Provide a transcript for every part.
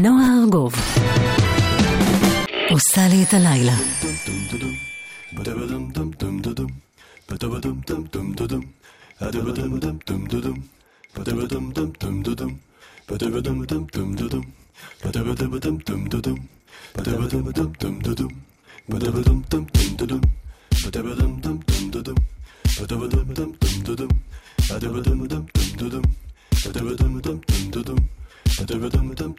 נועה ארגוב עושה לי את הלילה. Ba-da-ba-dum-dum-dum-dum-dum. Ba-da-ba-dum-dum-dum-dum. Ba-da-ba-dum-dum-dum-dum. Dum dum dum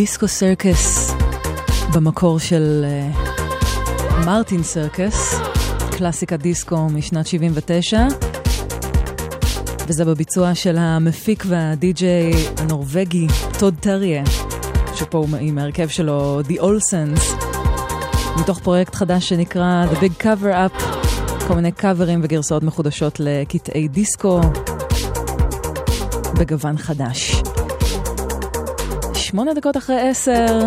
Disco Circus במקור של אה, מרטין אה, סירקוס, קלאסיקה דיסקו משנת 79, וזה בביצוע של המפיק והדי-ג'יי הנורבגי טוד טריה, שפה הוא עם ההרכב שלו The Olsens, מתוך פרויקט חדש שנקרא The Big Cover Up, כל מיני קאברים וגרסאות מחודשות לקטעי דיסקו בגוון חדש. שמונה דקות אחרי עשר,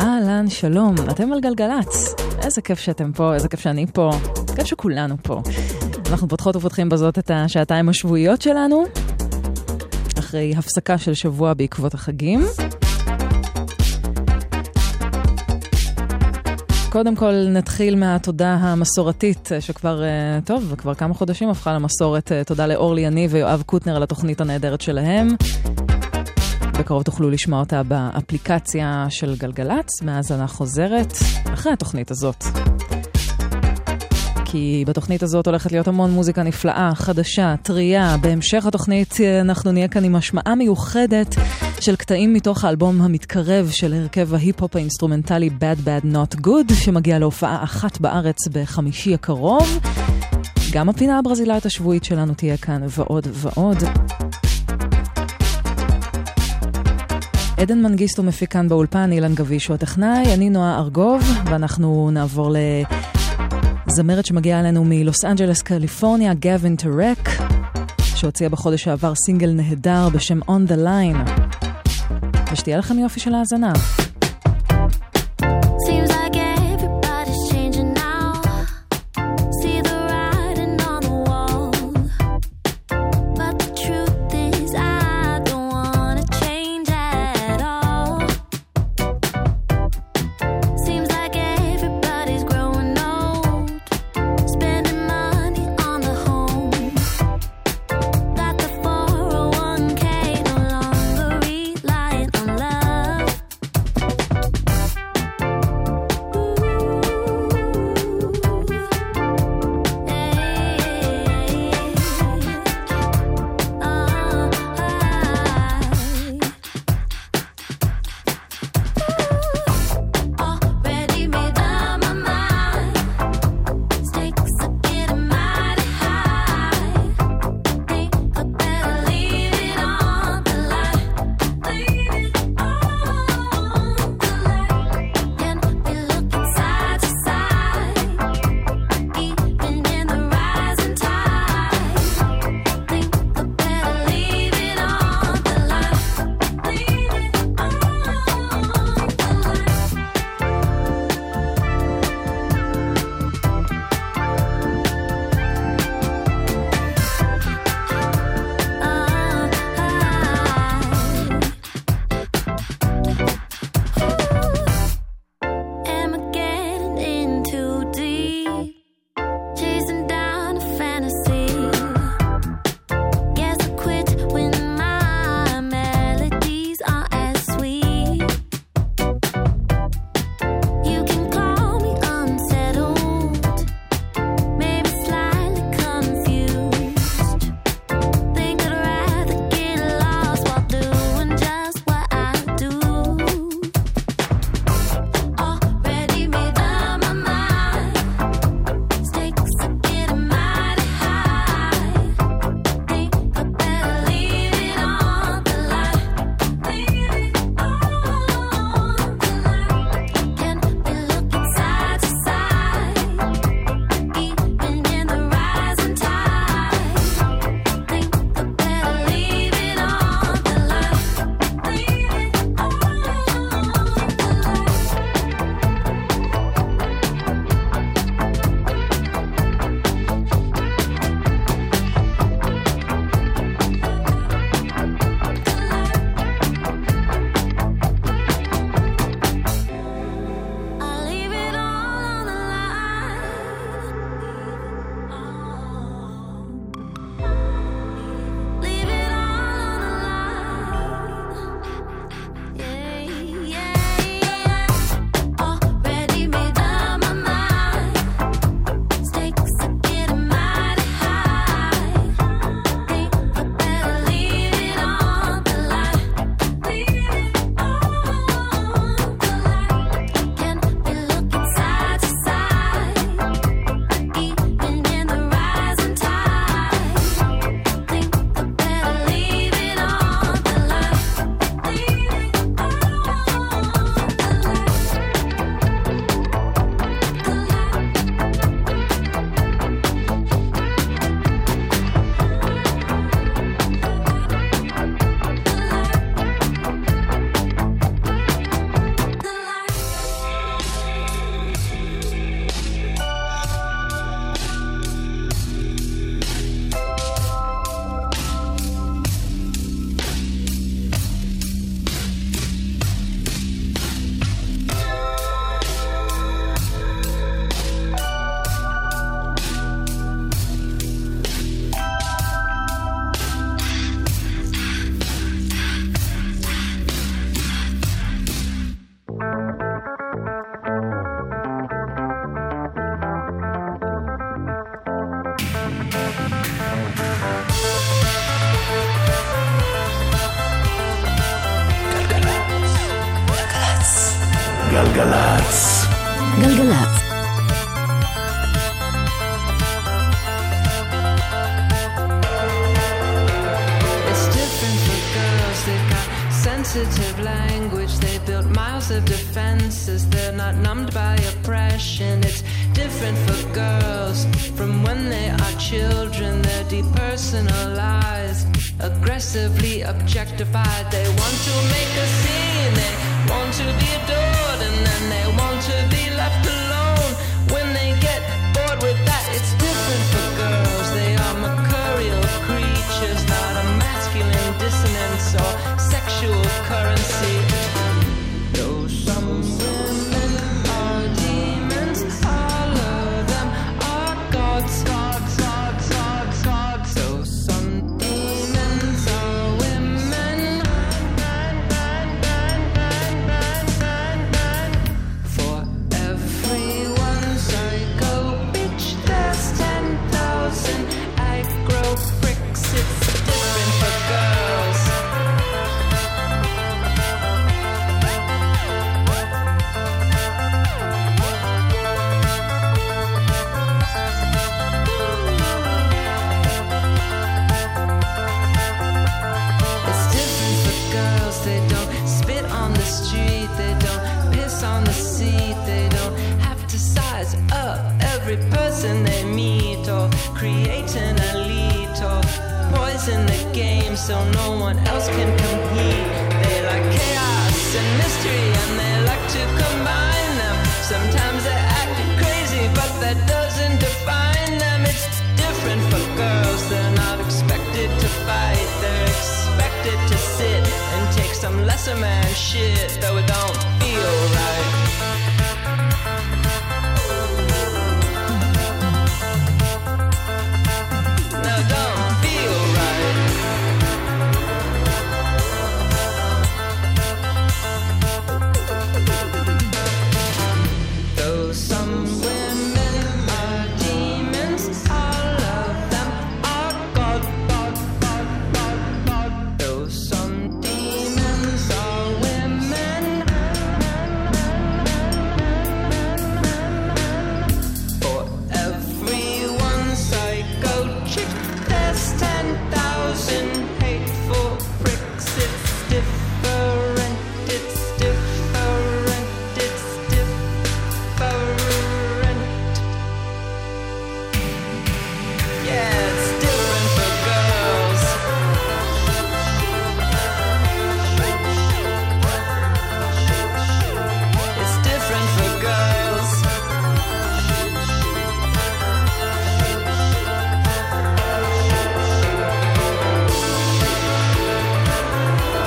אהלן, שלום, אתם על גלגלצ. איזה כיף שאתם פה, איזה כיף שאני פה, כיף שכולנו פה. אנחנו פותחות ופותחים בזאת את השעתיים השבועיות שלנו, אחרי הפסקה של שבוע בעקבות החגים. קודם כל נתחיל מהתודה המסורתית, שכבר, אה, טוב, כבר כמה חודשים הפכה למסורת. אה, תודה לאורלי יניב ויואב קוטנר על התוכנית הנהדרת שלהם. בקרוב תוכלו לשמוע אותה באפליקציה של גלגלצ, מהאזנה חוזרת, אחרי התוכנית הזאת. כי בתוכנית הזאת הולכת להיות המון מוזיקה נפלאה, חדשה, טרייה. בהמשך התוכנית אנחנו נהיה כאן עם השמעה מיוחדת של קטעים מתוך האלבום המתקרב של הרכב ההיפ-הופ האינסטרומנטלי Bad Bad Not Good, שמגיע להופעה אחת בארץ בחמישי הקרוב. גם הפינה הברזילאית השבועית שלנו תהיה כאן ועוד ועוד. עדן מנגיסטו מפיק כאן באולפן, אילן גביש הוא הטכנאי, אני נועה ארגוב, ואנחנו נעבור לזמרת שמגיעה אלינו מלוס אנג'לס, קליפורניה, גאווין טרק, שהוציאה בחודש שעבר סינגל נהדר בשם On the Line. ושתהיה לכם יופי של האזנה.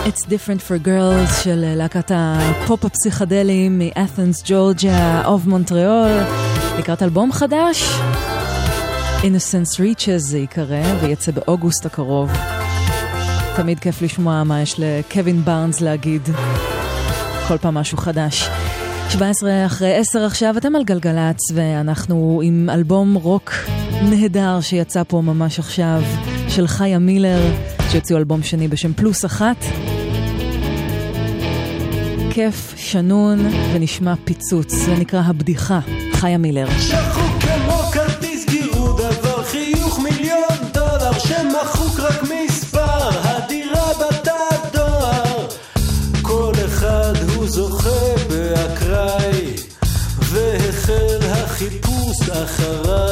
It's Different for Girls של אה, להקת הפופ הפסיכדלי מאת'נס, ג'ורג'ה, of Montreal, לקראת אלבום חדש. Innocence Reaches זה ייקרא ויצא באוגוסט הקרוב. תמיד כיף לשמוע מה יש לקווין בארנס להגיד. כל פעם משהו חדש. 17 אחרי 10 עכשיו, אתם על גלגלצ, ואנחנו עם אלבום רוק נהדר שיצא פה ממש עכשיו, של חיה מילר, שהוציאו אלבום שני בשם פלוס אחת. כיף, שנון ונשמע פיצוץ. זה נקרא הבדיחה, חיה מילר. שחו כמו כרטיס גירוד, עבר חיוך מיליון דולר, שמחוק רק מספר, הדירה בתא הדואר. כל אחד הוא זוכה באקראי, והחל החיפוש אחריי.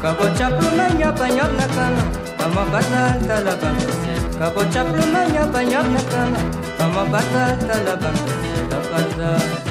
Kabochaplumanya banyabna kana Kama batal talabang Kabochaplumanya banyabna kana Kama batal talabang Kabochaplumanya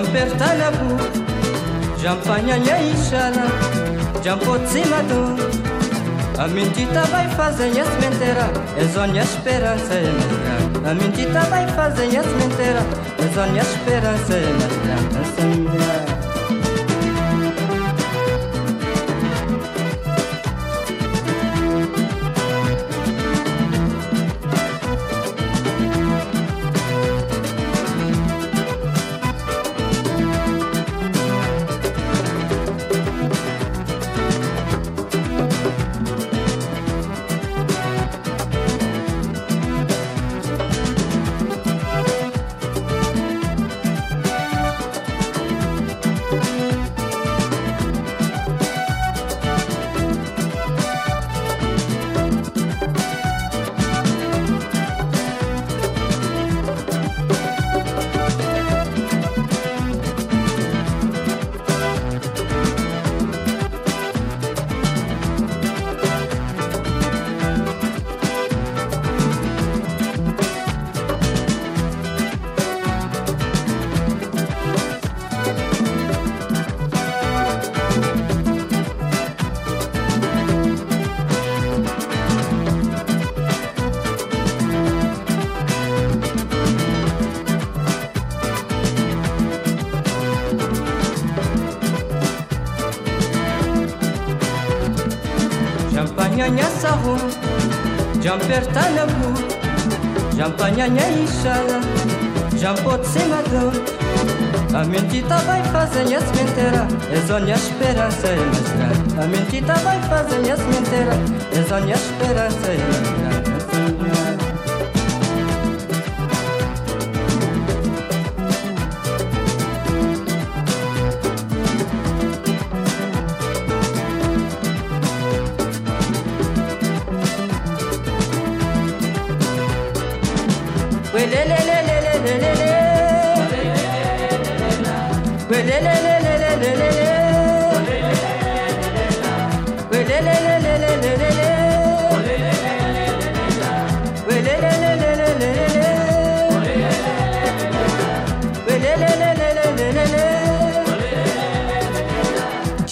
jamper talabu, champagne ishala, jampo tsimadon. A mentita vai fazer as mentira, é zona esperança é mestra. A mentita vai fazer as mentira, é zona esperança é mestra. Bertin Labour, Champagne Anyaishana, Jampot Semador, A mentita vai fazendo a sementeira, é sonha esperança e mais A mentita vai fazendo a sementeira, é sonha esperança e mais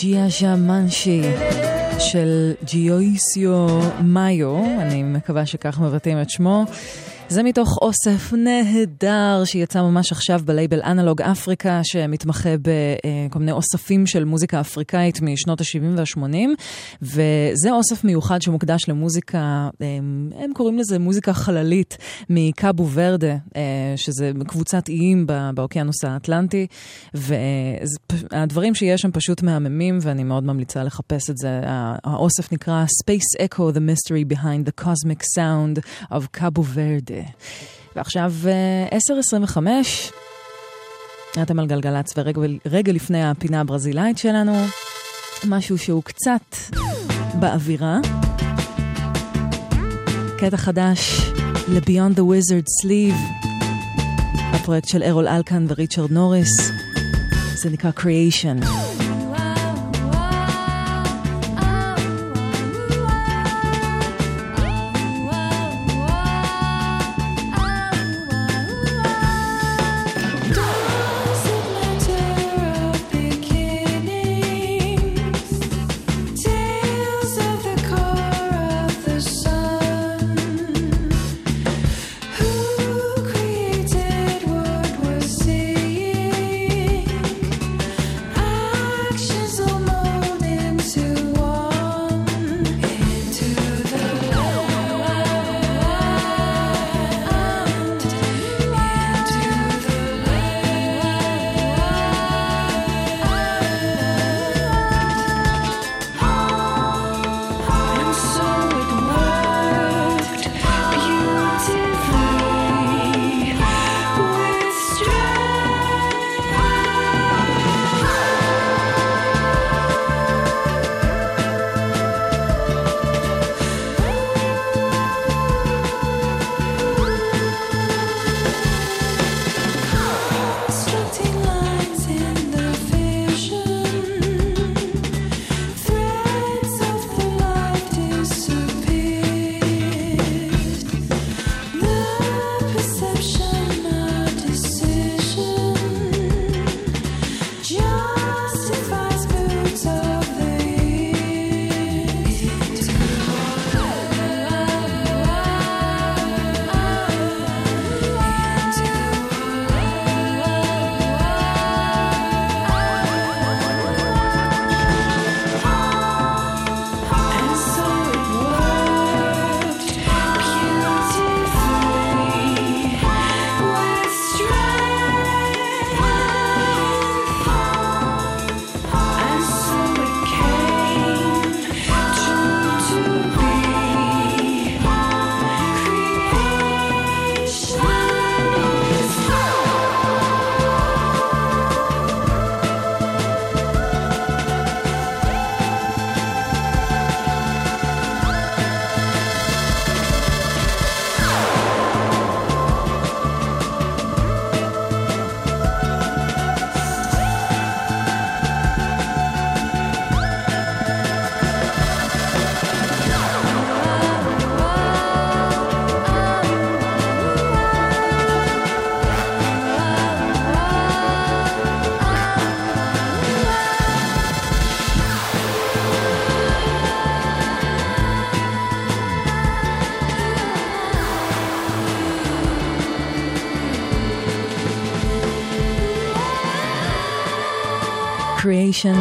ג'יאז'אמאנשי של ג'יואיסיו מאיו, אני מקווה שכך מבטאים את שמו. זה מתוך אוסף נהדר שיצא ממש עכשיו בלייבל אנלוג אפריקה, שמתמחה בכל מיני אוספים של מוזיקה אפריקאית משנות ה-70 וה-80, וזה אוסף מיוחד שמוקדש למוזיקה, הם, הם קוראים לזה מוזיקה חללית מקאבו ורדה, שזה קבוצת איים באוקיינוס האטלנטי, והדברים שיש שם פשוט מהממים, ואני מאוד ממליצה לחפש את זה. האוסף נקרא Space Echo, The Mystery Behind the Cosmic Sound of קאבו ועכשיו 10.25, אה, אתם על גלגלצ ורגע לפני הפינה הברזילאית שלנו, משהו שהוא קצת באווירה. קטע חדש ל-Beyond the Wizard Sleeve, הפרויקט של ארול אלקן וריצ'רד נוריס, זה נקרא Creation.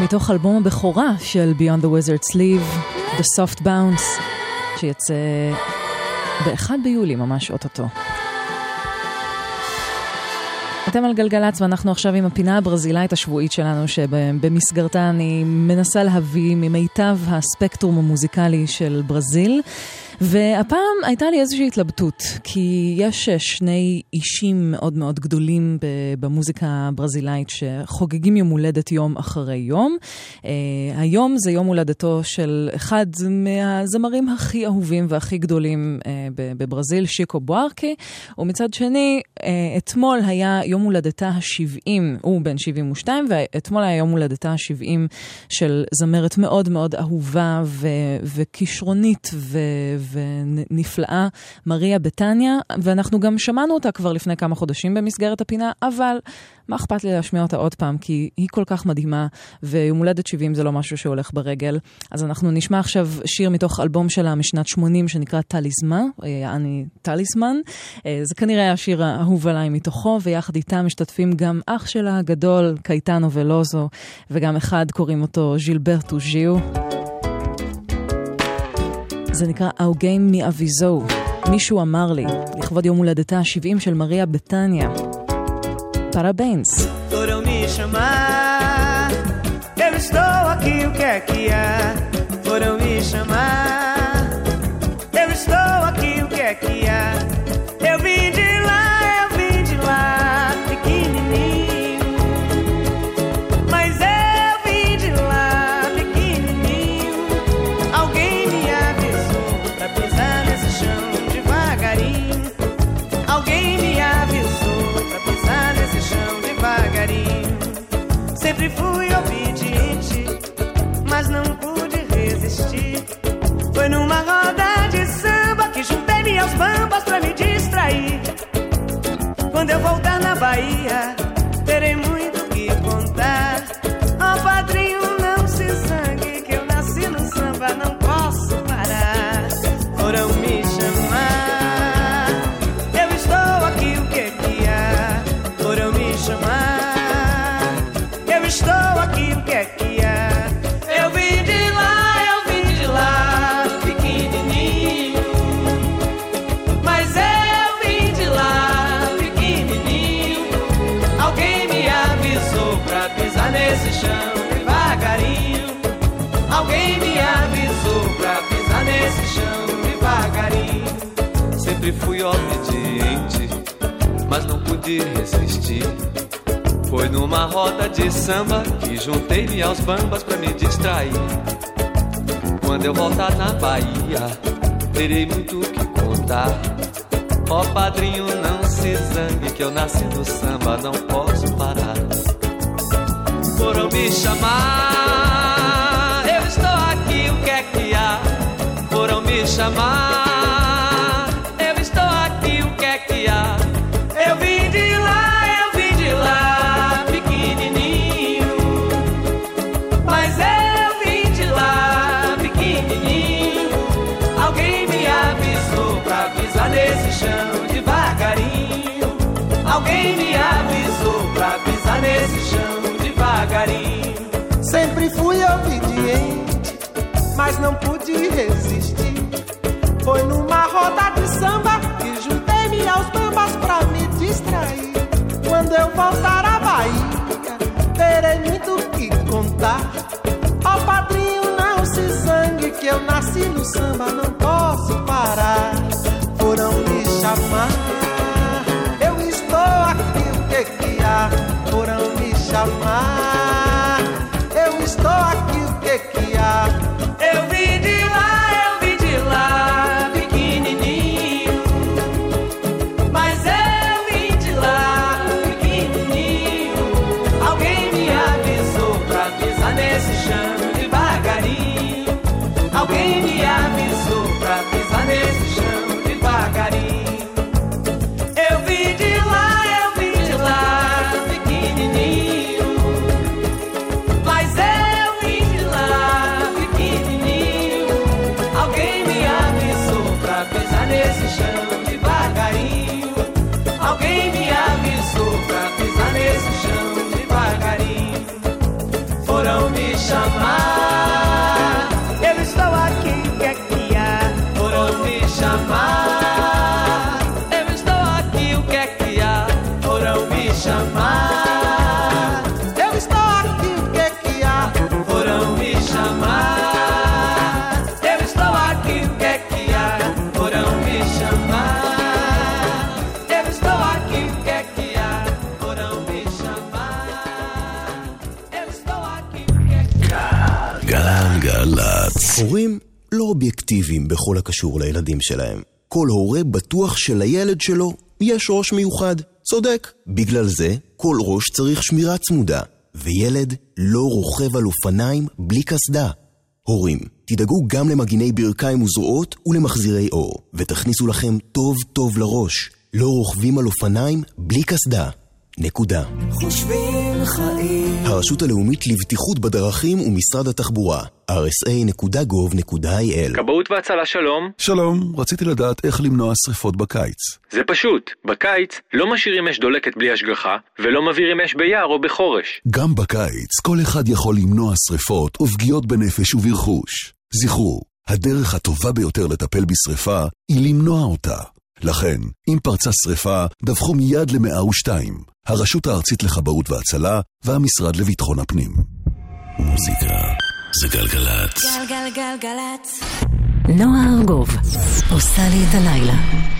מתוך אלבום הבכורה של Beyond the Wizard Sleeve, The Soft Bounce, שיצא ב-1 ביולי, ממש אוטוטו. אתם על גלגלצ ואנחנו עכשיו עם הפינה הברזילאית השבועית שלנו, שבמסגרתה אני מנסה להביא ממיטב הספקטרום המוזיקלי של ברזיל. והפעם הייתה לי איזושהי התלבטות, כי יש שני אישים מאוד מאוד גדולים במוזיקה הברזילאית שחוגגים יום הולדת יום אחרי יום. Uh, היום זה יום הולדתו של אחד מהזמרים הכי אהובים והכי גדולים uh, בברזיל, שיקו בוארקי, ומצד שני, אתמול היה יום הולדתה ה-70, הוא בן 72, ואתמול היה יום הולדתה ה-70 של זמרת מאוד מאוד אהובה ו- וכישרונית ו- ונפלאה, מריה בטניה, ואנחנו גם שמענו אותה כבר לפני כמה חודשים במסגרת הפינה, אבל מה אכפת לי להשמיע אותה עוד פעם? כי היא כל כך מדהימה, ויום הולדת 70 זה לא משהו שהולך ברגל. אז אנחנו נשמע עכשיו שיר מתוך אלבום שלה משנת 80 שנקרא טליזמה, יעני טליזמן. אה, זה כנראה השיר האהוב עליי מתוכו, ויחד איתה משתתפים גם אח שלה הגדול, קייטנו ולוזו, וגם אחד קוראים אותו ז'ילברטו ז'יו. זה נקרא אאוגיים מאביזו. מישהו אמר לי, לכבוד יום הולדתה ה-70 של מריה בטניה. Parabéns. Foram eu estou aqui, o que é que há? Foram me chamar, Quando eu voltar fui obediente, mas não pude resistir foi numa roda de samba que juntei-me aos bambas pra me distrair. Quando eu voltar na Bahia, terei muito que contar. Ó oh, padrinho, não se zangue que eu nasci no samba, não posso parar. Foram me chamar, eu estou aqui, o que é que há? Foram me chamar, Alguém me avisou pra pisar nesse chão devagarinho. Sempre fui obediente, mas não pude resistir. Foi numa roda de samba que juntei-me aos bambas pra me distrair. Quando eu voltar à Bahia, terei muito que contar. Ó oh, padrinho, não se zangue que eu nasci no samba, não amar. אובייקטיביים בכל הקשור לילדים שלהם. כל הורה בטוח שלילד שלו יש ראש מיוחד. צודק. בגלל זה, כל ראש צריך שמירה צמודה, וילד לא רוכב על אופניים בלי קסדה. הורים, תדאגו גם למגיני ברכיים וזרועות ולמחזירי אור, ותכניסו לכם טוב טוב לראש. לא רוכבים על אופניים בלי קסדה. נקודה. חושבים חיים. הרשות הלאומית לבטיחות בדרכים ומשרד התחבורה, rsa.gov.il כבאות והצלה שלום. שלום, רציתי לדעת איך למנוע שריפות בקיץ. זה פשוט, בקיץ לא משאירים אש דולקת בלי השגחה, ולא מבעירים אש ביער או בחורש. גם בקיץ כל אחד יכול למנוע שריפות ופגיעות בנפש וברכוש. זכרו, הדרך הטובה ביותר לטפל בשריפה היא למנוע אותה. לכן, אם פרצה שריפה, דווחו מיד ל-102, הרשות הארצית לכבאות והצלה והמשרד לביטחון הפנים. מוזיקה זה גלגלצ. גלגלגלגלצ. נועה ארגוב עושה לי את הלילה.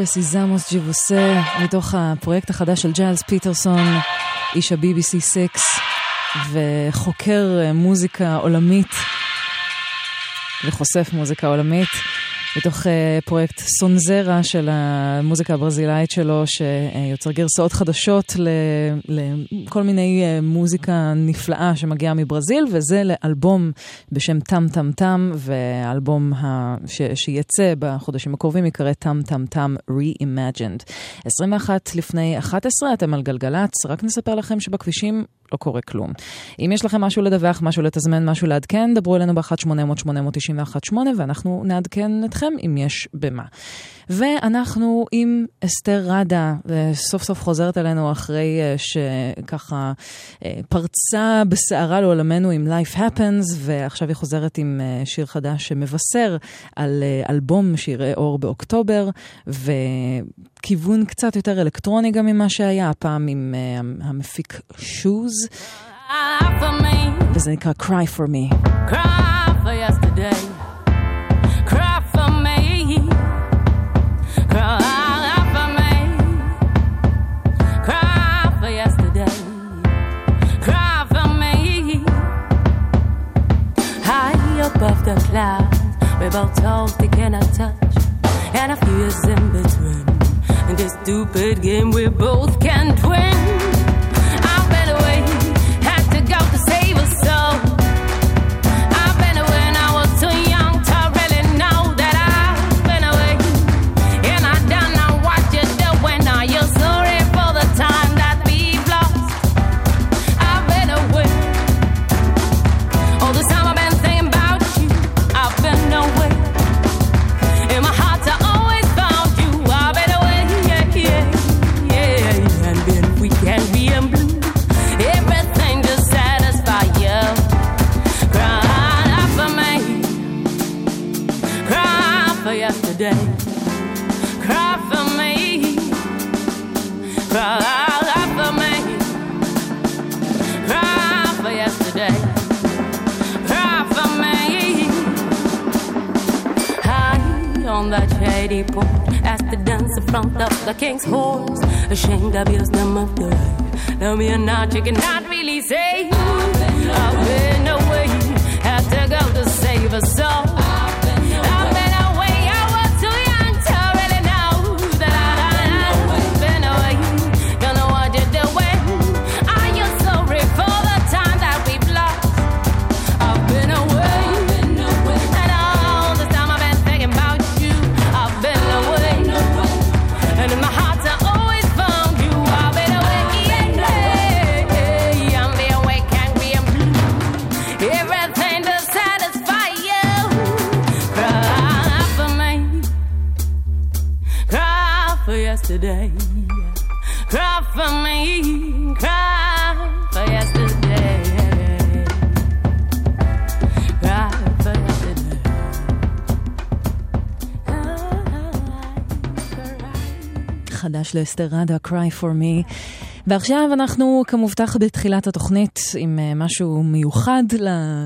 Nós Precisamos de Você, מתוך הפרויקט החדש של ג'יילס פיטרסון, איש ה-BBC 6 וחוקר מוזיקה עולמית וחושף מוזיקה עולמית. בתוך אה, פרויקט סונזיירה של המוזיקה הברזילאית שלו, שיוצר גרסאות חדשות לכל מיני אה, מוזיקה נפלאה שמגיעה מברזיל, וזה לאלבום בשם Tam Tam Tam, ואלבום ה... ש... שיצא בחודשים הקרובים יקרא Tam Tam Tam Reimagined. 21 לפני 11, אתם על גלגלצ, רק נספר לכם שבכבישים לא קורה כלום. אם יש לכם משהו לדווח, משהו לתזמן, משהו לעדכן, דברו אלינו ב-1-800-891-8 ואנחנו נעדכן אתכם אם יש במה. ואנחנו עם אסתר ראדה, סוף סוף חוזרת אלינו אחרי אה, שככה אה, פרצה בסערה לעולמנו עם Life Happens, ועכשיו היא חוזרת עם אה, שיר חדש שמבשר על אלבום שיראה אור באוקטובר, וכיוון קצת יותר אלקטרוני גם ממה שהיה, הפעם עם המפיק שוז. וזה נקרא Cry for me. Cry for yesterday. above the clouds. We're both told they cannot touch, and a few years in between. a stupid game we both can't win. Can twin. lady port as the dancer front of the king's horse. Ashamed of your stomach, Tell me or not, you cannot really say. I've been away, had to go to save a soul. חדש לאסתר ראדה, Cry for me. ועכשיו אנחנו כמובטח בתחילת התוכנית עם אה, משהו מיוחד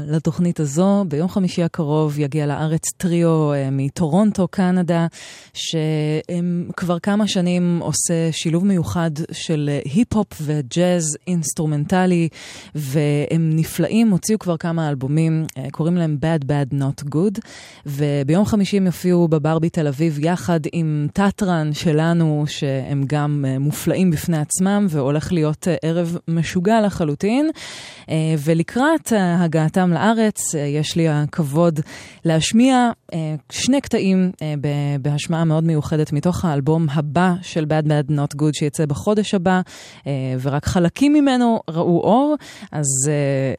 לתוכנית הזו. ביום חמישי הקרוב יגיע לארץ טריו אה, מטורונטו, קנדה, שכבר כמה שנים עושה שילוב מיוחד של אה, היפ-הופ וג'אז אינסטרומנטלי, והם נפלאים, הוציאו כבר כמה אלבומים, קוראים להם Bad Bad Not Good, וביום חמישי הם יופיעו בברבי תל אביב יחד עם טאטרן שלנו, שהם גם מופלאים בפני עצמם. הולך להיות אה, ערב משוגע לחלוטין. אה, ולקראת אה, הגעתם לארץ, יש לי הכבוד להשמיע שני קטעים בהשמעה מאוד מיוחדת מתוך האלבום הבא של Bad Bad Not Good שיצא בחודש הבא, ורק חלקים ממנו ראו אור, אז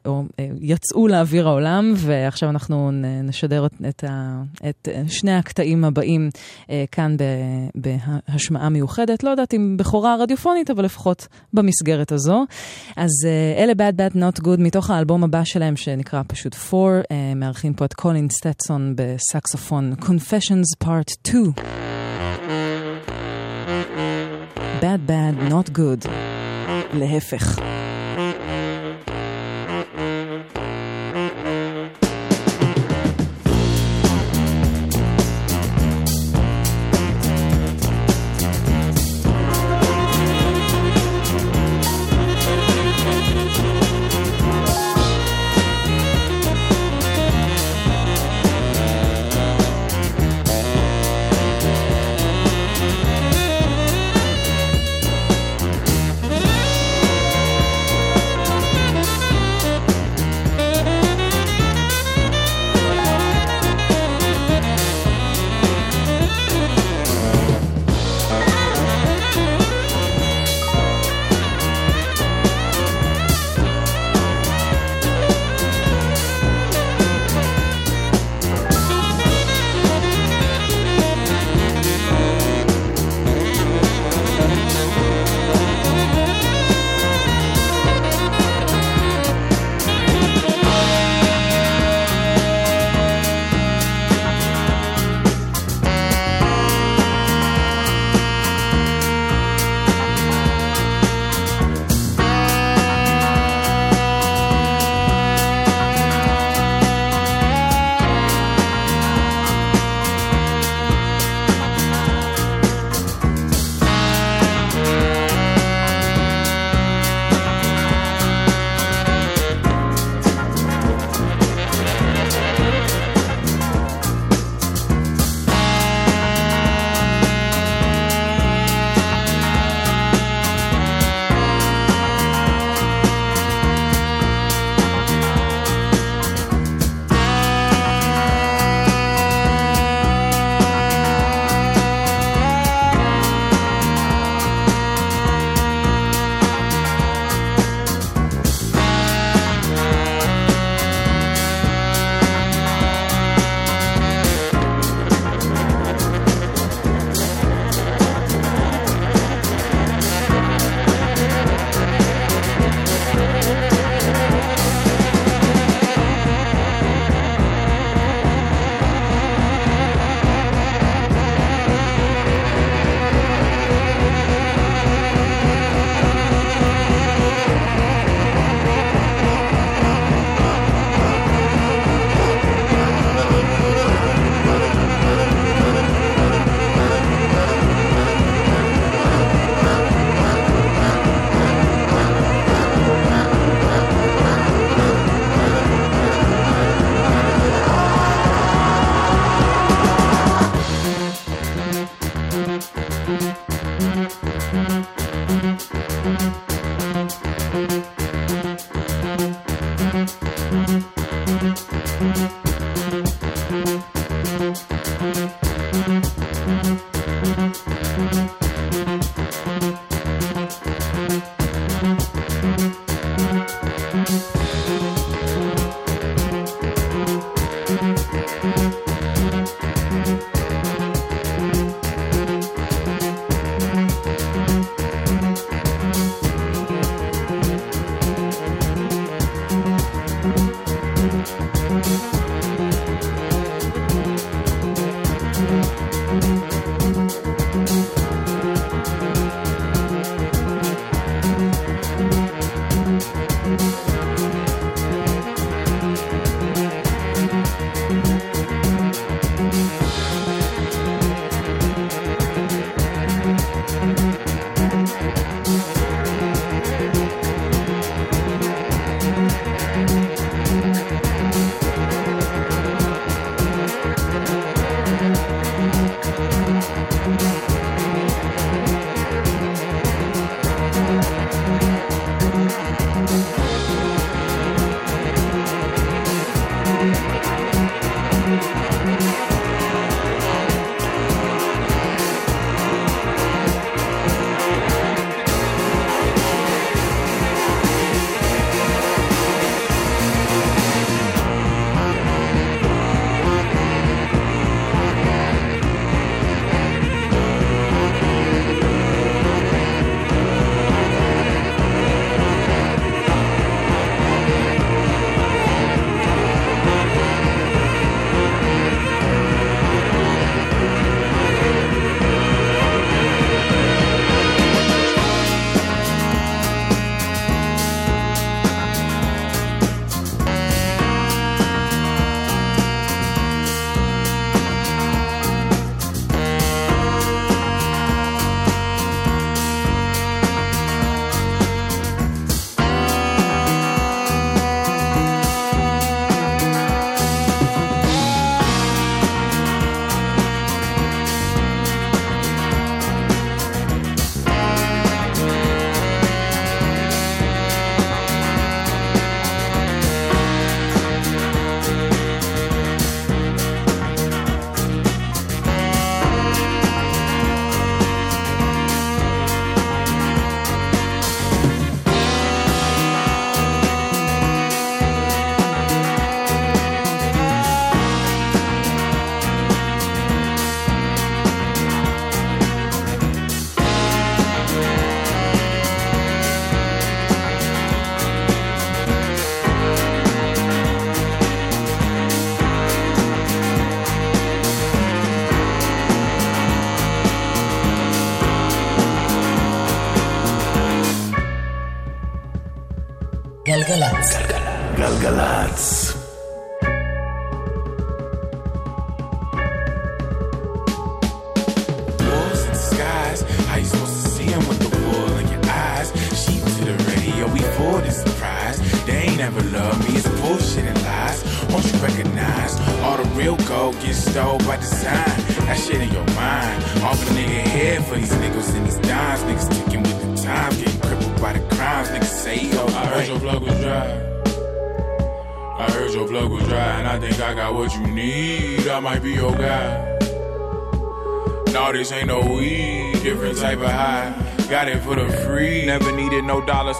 או, יצאו לאוויר העולם, ועכשיו אנחנו נשדר את, ה, את שני הקטעים הבאים כאן בהשמעה מיוחדת. לא יודעת אם בכורה רדיופונית, אבל לפחות במסגרת הזו. אז אלה Bad Bad Not Good מתוך האלבום הבא שלהם שנקרא פשוט 4, uh, מארחים פה את קולין סטטסון בסקסופון Confessions Part 2. Bad Bad Not Good. להפך.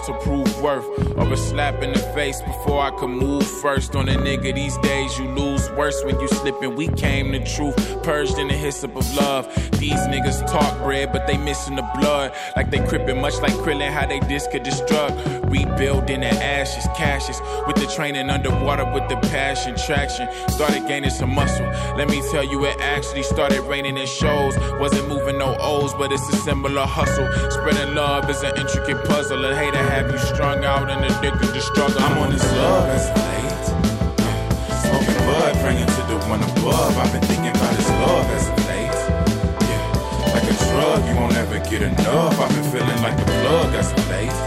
To prove worth. Of a slap in the face before I could move first. On a nigga these days you lose worse when you slipping we came the truth purged in the hyssop these niggas talk bread but they missing the blood. Like they crippin' much like krillin how they disc a destruct rebuilding the ashes caches. with the training underwater with the passion traction. Started gaining some muscle. Let me tell you it actually started raining in shows. Wasn't moving no O's but it's a similar hustle. Spreading love is an intricate puzzle. And hate to have you strung out and addicted to struggle. I'm on this love as late. Smoking bud bringing to the one above. I've drug you won't ever get enough. I've been feeling like the plug as late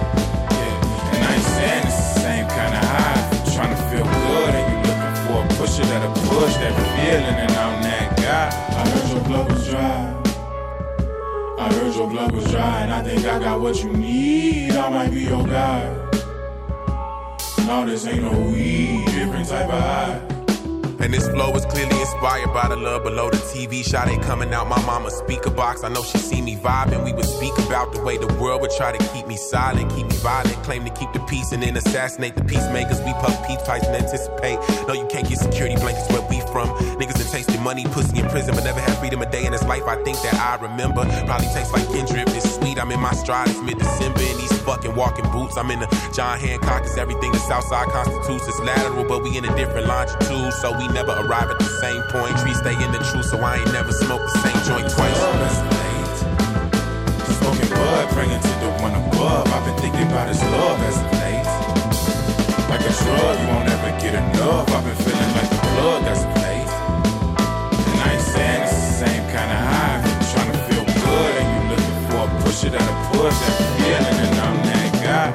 yeah. And I ain't saying it's the same kind of high. Trying to feel good and you looking for a pusher that'll push that feeling and I'm that guy. I heard your blood was dry. I heard your blood was dry and I think I got what you need. I might be your guy. No, this ain't no weed, different type of high. And this flow is clearly inspired by the love below the TV shot ain't coming out my mama's speaker box. I know she see me vibing. We would speak about the way the world would try to keep me silent, keep me violent, claim to keep the peace and then assassinate the peacemakers. We puff peace pipes and anticipate. No, you can't get security blankets where we from. Niggas that tasted money, pussy in prison, but never had freedom a day in his life. I think that I remember. Probably tastes like Kendrick. It's sweet. I'm in my stride. It's mid December in these fucking walking boots. I'm in the John Hancock. It's everything the Southside constitutes. It's lateral, but we in a different longitude. So we never arrive at the same point. Trees stay in the truth, so I ain't never smoked the same joint twice. Bud, praying to the one above. I've been thinking about his love as of late. Like a drug, you won't ever get enough. I've been feeling like plug as of late. And I ain't saying it's the same kind of high. Trying to feel good and you looking for a push it push that feeling, and I'm that guy.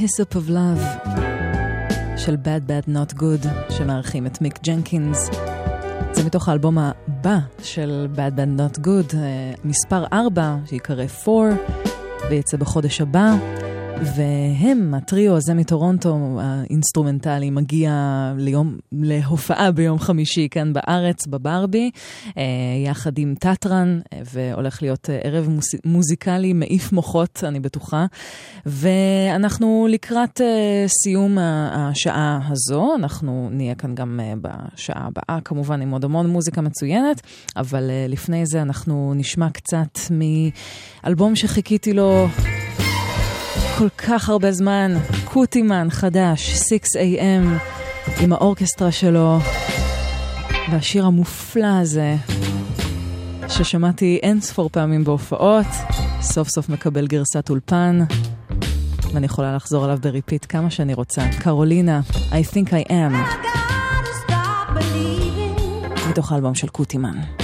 Hissop of Love של Bad Bad Not Good, שמארחים את מיק ג'נקינס. זה מתוך האלבום הבא של Bad Bad Not Good, אה, מספר 4, שיקרא 4, ויצא בחודש הבא. והם, הטריו הזה מטורונטו, האינסטרומנטלי, מגיע ליום, להופעה ביום חמישי כאן בארץ, בברבי, אה, יחד עם טטרן, והולך להיות אה, ערב מוז, מוזיקלי מעיף מוחות, אני בטוחה. ואנחנו לקראת אה, סיום השעה הזו, אנחנו נהיה כאן גם בשעה הבאה, כמובן עם עוד המון מוזיקה מצוינת, אבל לפני זה אנחנו נשמע קצת מאלבום שחיכיתי לו. כל כך הרבה זמן, קוטימן חדש, 6AM, עם האורקסטרה שלו, והשיר המופלא הזה, ששמעתי אין ספור פעמים בהופעות, סוף סוף מקבל גרסת אולפן, ואני יכולה לחזור עליו ב repeat כמה שאני רוצה. קרולינה, I think I am, מתוך האלבום של קוטימן.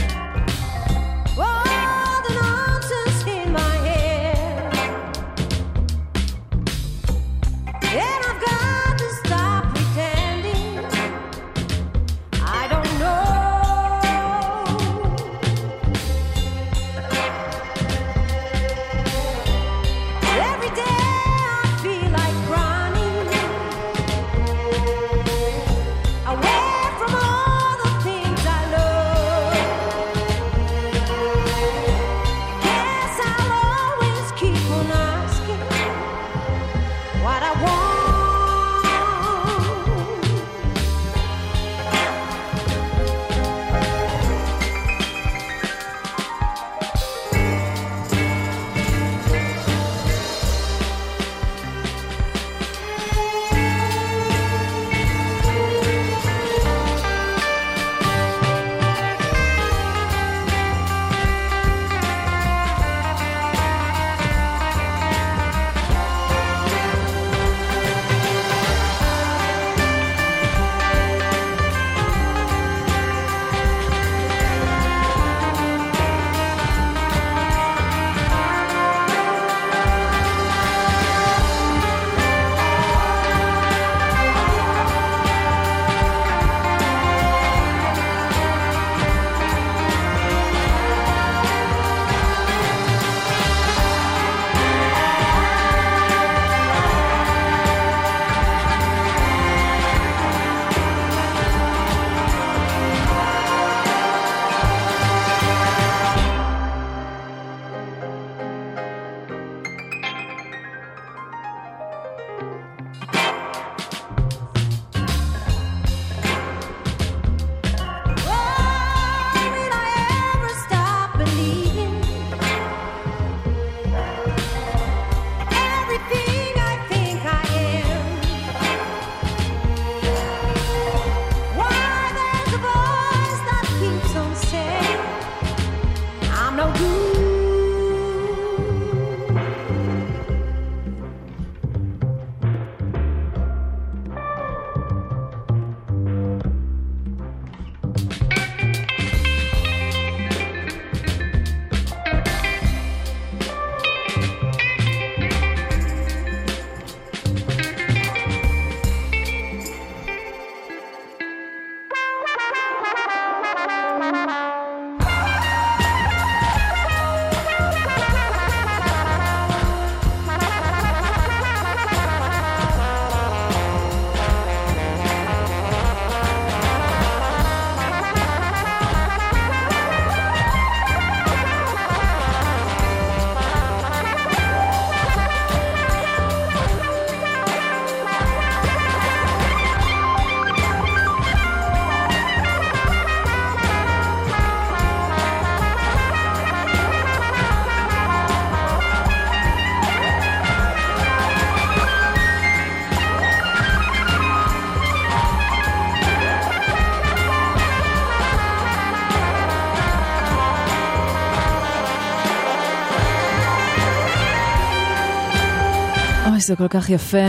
זה כל כך יפה.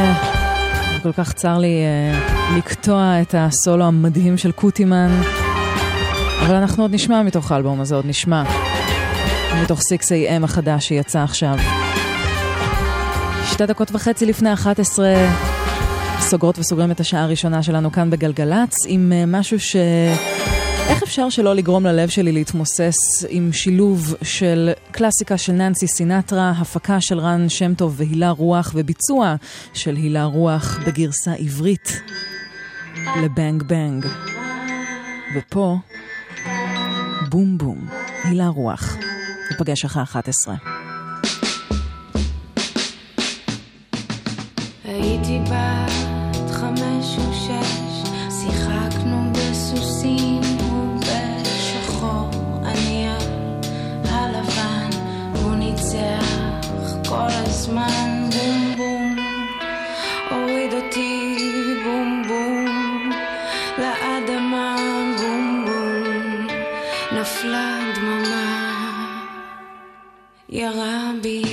כל כך צר לי uh, לקטוע את הסולו המדהים של קוטימן. אבל אנחנו עוד נשמע מתוך האלבום הזה, עוד נשמע. מתוך 6AM החדש שיצא עכשיו. שתי דקות וחצי לפני 11, סוגרות וסוגרים את השעה הראשונה שלנו כאן בגלגלצ, עם uh, משהו ש... איך אפשר שלא לגרום ללב שלי להתמוסס עם שילוב של קלאסיקה של ננסי סינטרה, הפקה של רן שם טוב והילה רוח וביצוע של הילה רוח בגרסה עברית לבנג בנג. ופה, בום בום, הילה רוח. נפגש אחרי 11. הייתי בא where I'll be.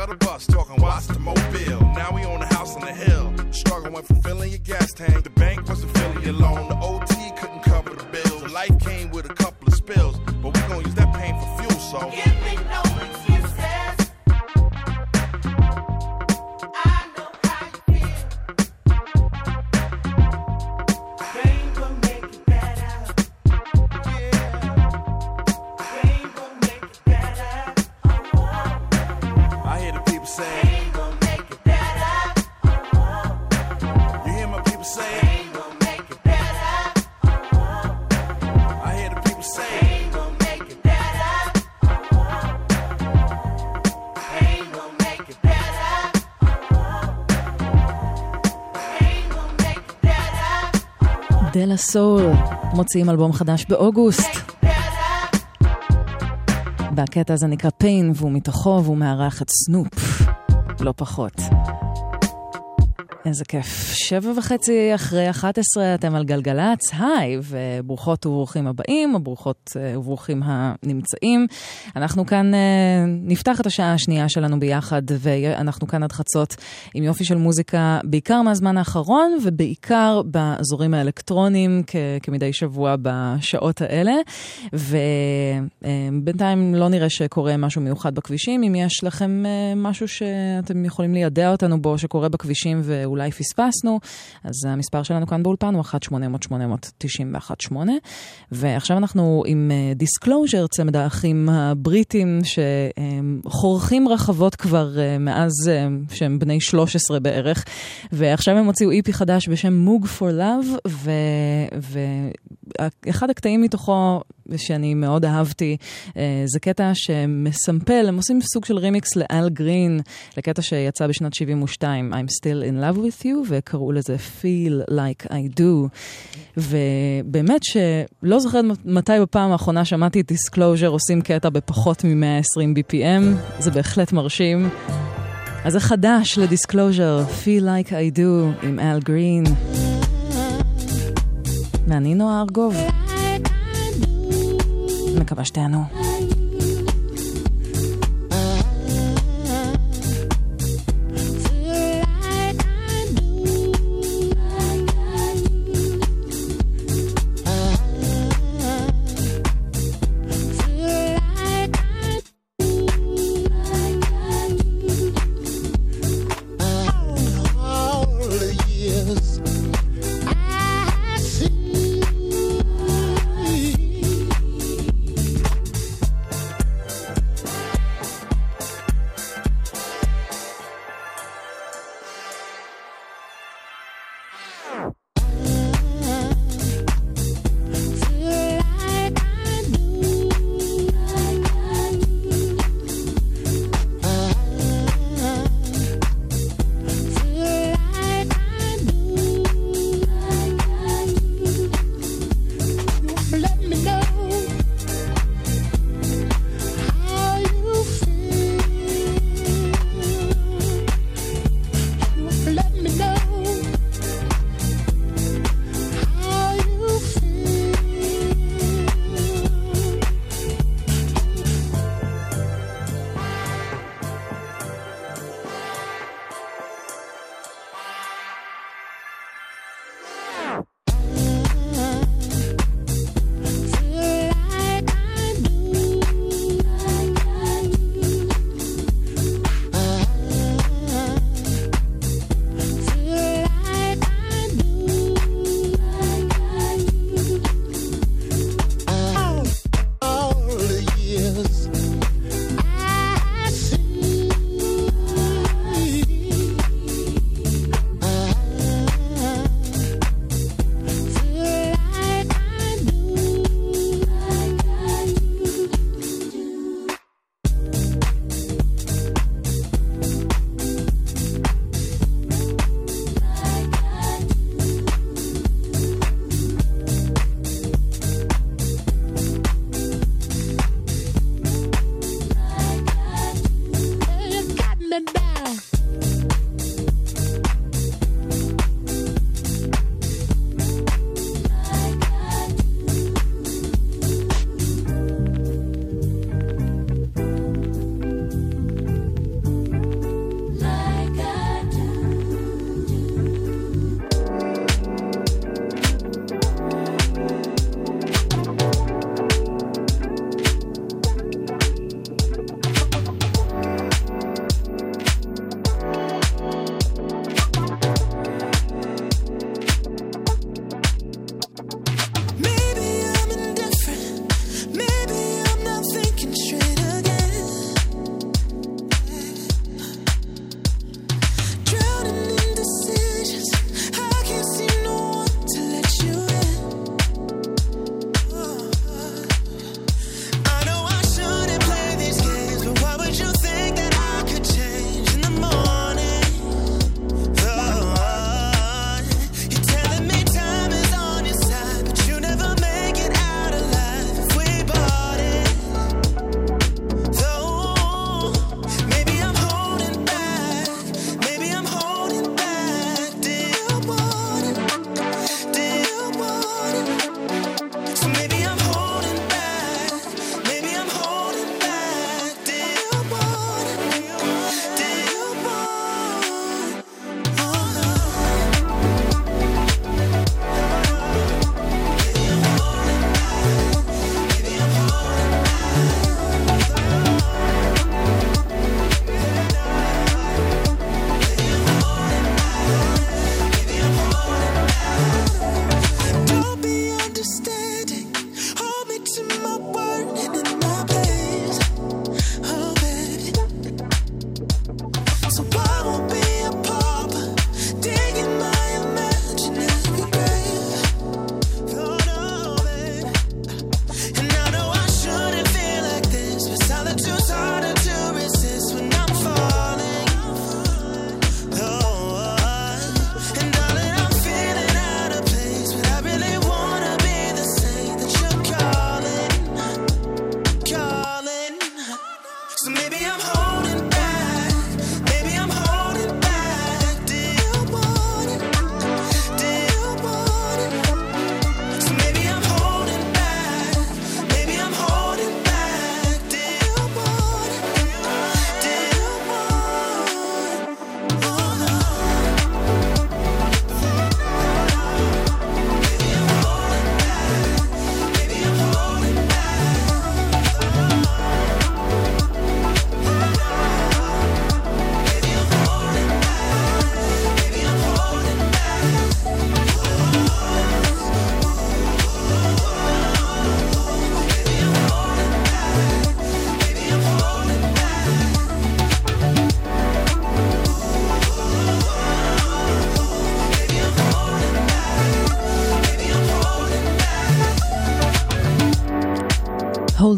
Of the bus, talking watch the mobile. Now we own a house on the hill. Struggle went from filling your gas tank. The bank wasn't filling your loan. The OT couldn't cover the bills. Life came with a couple of spills, but we gon' use that pain for fuel, so. דלה סול מוציאים אלבום חדש באוגוסט. והקטע הזה נקרא פיין, והוא מתוכו, והוא מארח את סנופ, לא פחות. איזה כיף. שבע וחצי אחרי 11 אתם על גלגלצ, היי, וברוכות וברוכים הבאים, ברוכות אה, וברוכים הנמצאים. אנחנו כאן אה, נפתח את השעה השנייה שלנו ביחד, ואנחנו כאן עד חצות עם יופי של מוזיקה, בעיקר מהזמן האחרון, ובעיקר באזורים האלקטרוניים, כ- כמדי שבוע בשעות האלה. ובינתיים לא נראה שקורה משהו מיוחד בכבישים. אם יש לכם אה, משהו שאתם יכולים לידע אותנו בו שקורה בכבישים ואולי פספסנו, אז המספר שלנו כאן באולפן הוא 1-800-891-8. ועכשיו אנחנו עם Disclosure, צמד האחים הבריטים שחורכים רחבות כבר אה, מאז אה, שהם בני 13 בערך, ועכשיו הם הוציאו EP חדש בשם Moog for Love, ואחד הקטעים מתוכו שאני מאוד אהבתי, אה, זה קטע שמסמפל, הם עושים סוג של רימיקס לאל גרין, לקטע שיצא בשנת 72, I'm still in love with you, וקראו לזה feel like I do. ובאמת שלא זוכרת מתי בפעם האחרונה שמעתי את Disclosure עושים קטע בפחות מ-120 BPM, זה בהחלט מרשים. אז זה חדש ל Disclosure, feel like I do עם אל גרין. ואני נועה ארגוב. מקווה שתהנו.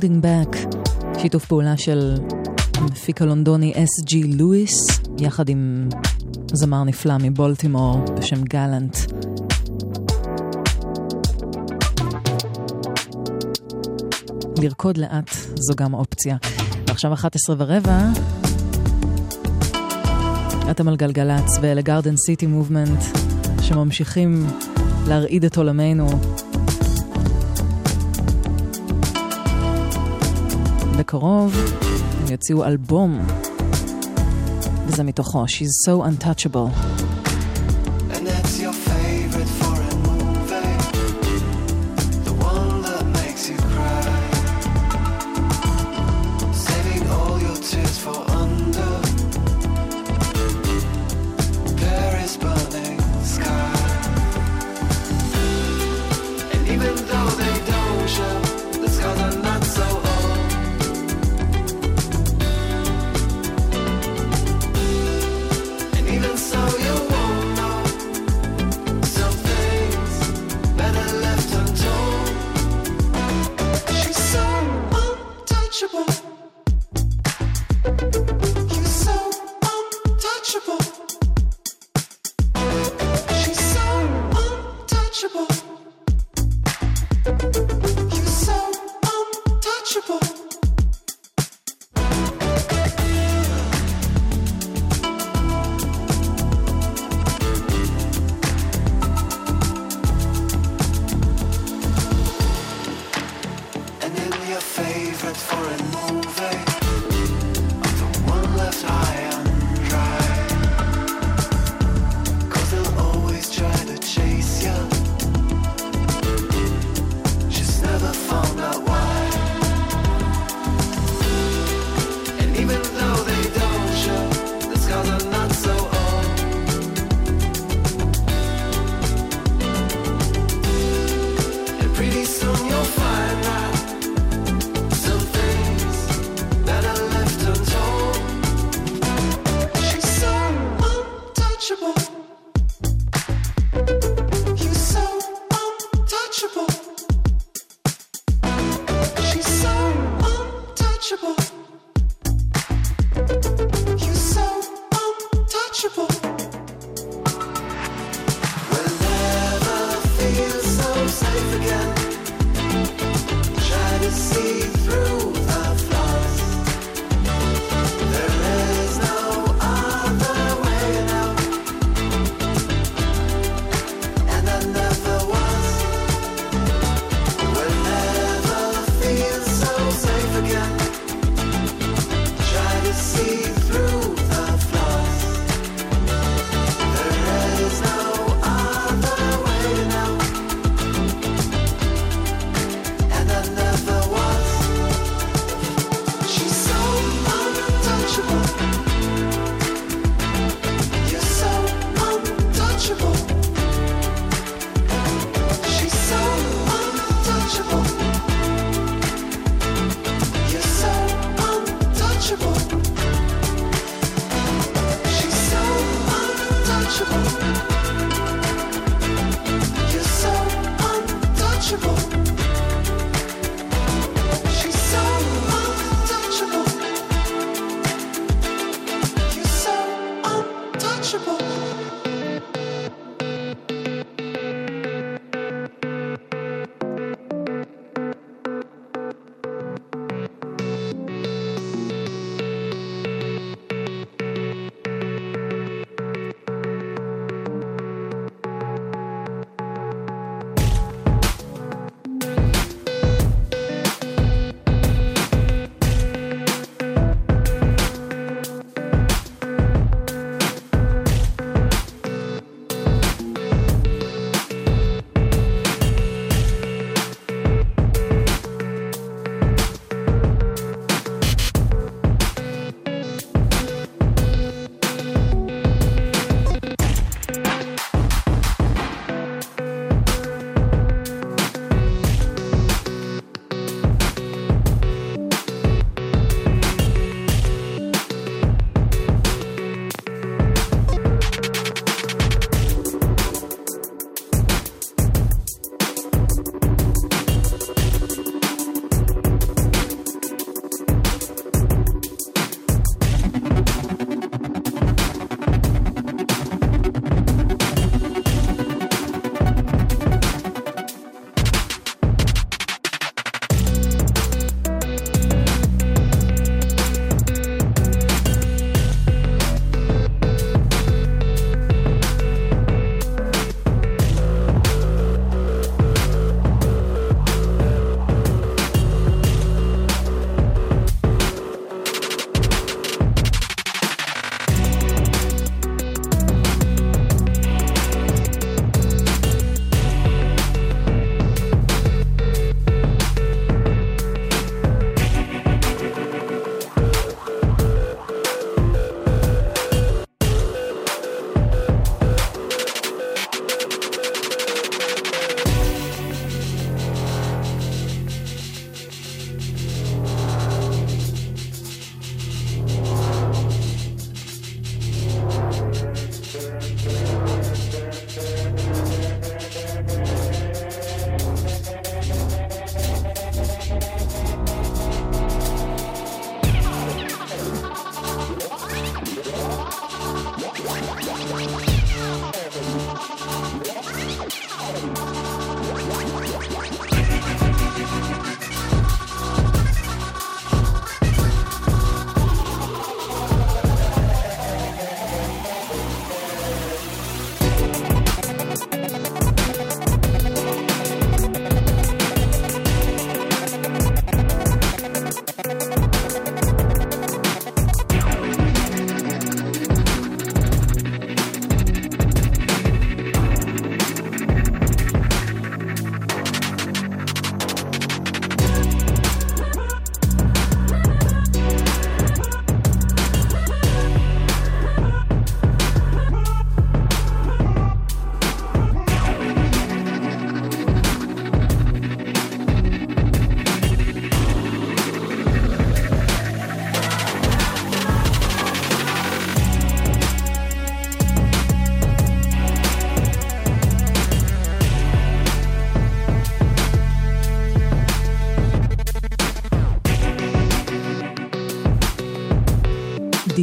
Holding Back, שיתוף פעולה של המפיק הלונדוני אס ג'י לואיס, יחד עם זמר נפלא מבולטימור בשם גלנט. לרקוד לאט זו גם אופציה. ועכשיו 11 ורבע, אתם על גלגלצ ואלה גרדן סיטי מובמנט שממשיכים להרעיד את עולמנו. בקרוב הם יוציאו אלבום, וזה מתוכו, She's So Untouchable.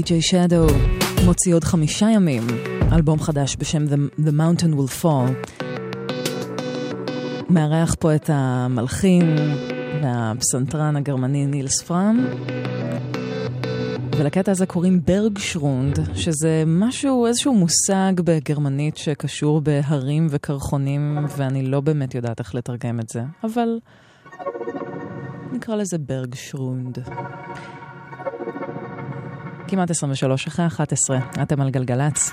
די.ג'יי שדו מוציא עוד חמישה ימים אלבום חדש בשם The, The Mountain Will Fall. מארח פה את המלחין והפסנתרן הגרמני נילס פרם. ולקטע הזה קוראים ברגשרונד, שזה משהו, איזשהו מושג בגרמנית שקשור בהרים וקרחונים, ואני לא באמת יודעת איך לתרגם את זה, אבל נקרא לזה ברגשרונד. כמעט 23 אחרי 11, אתם על גלגלצ.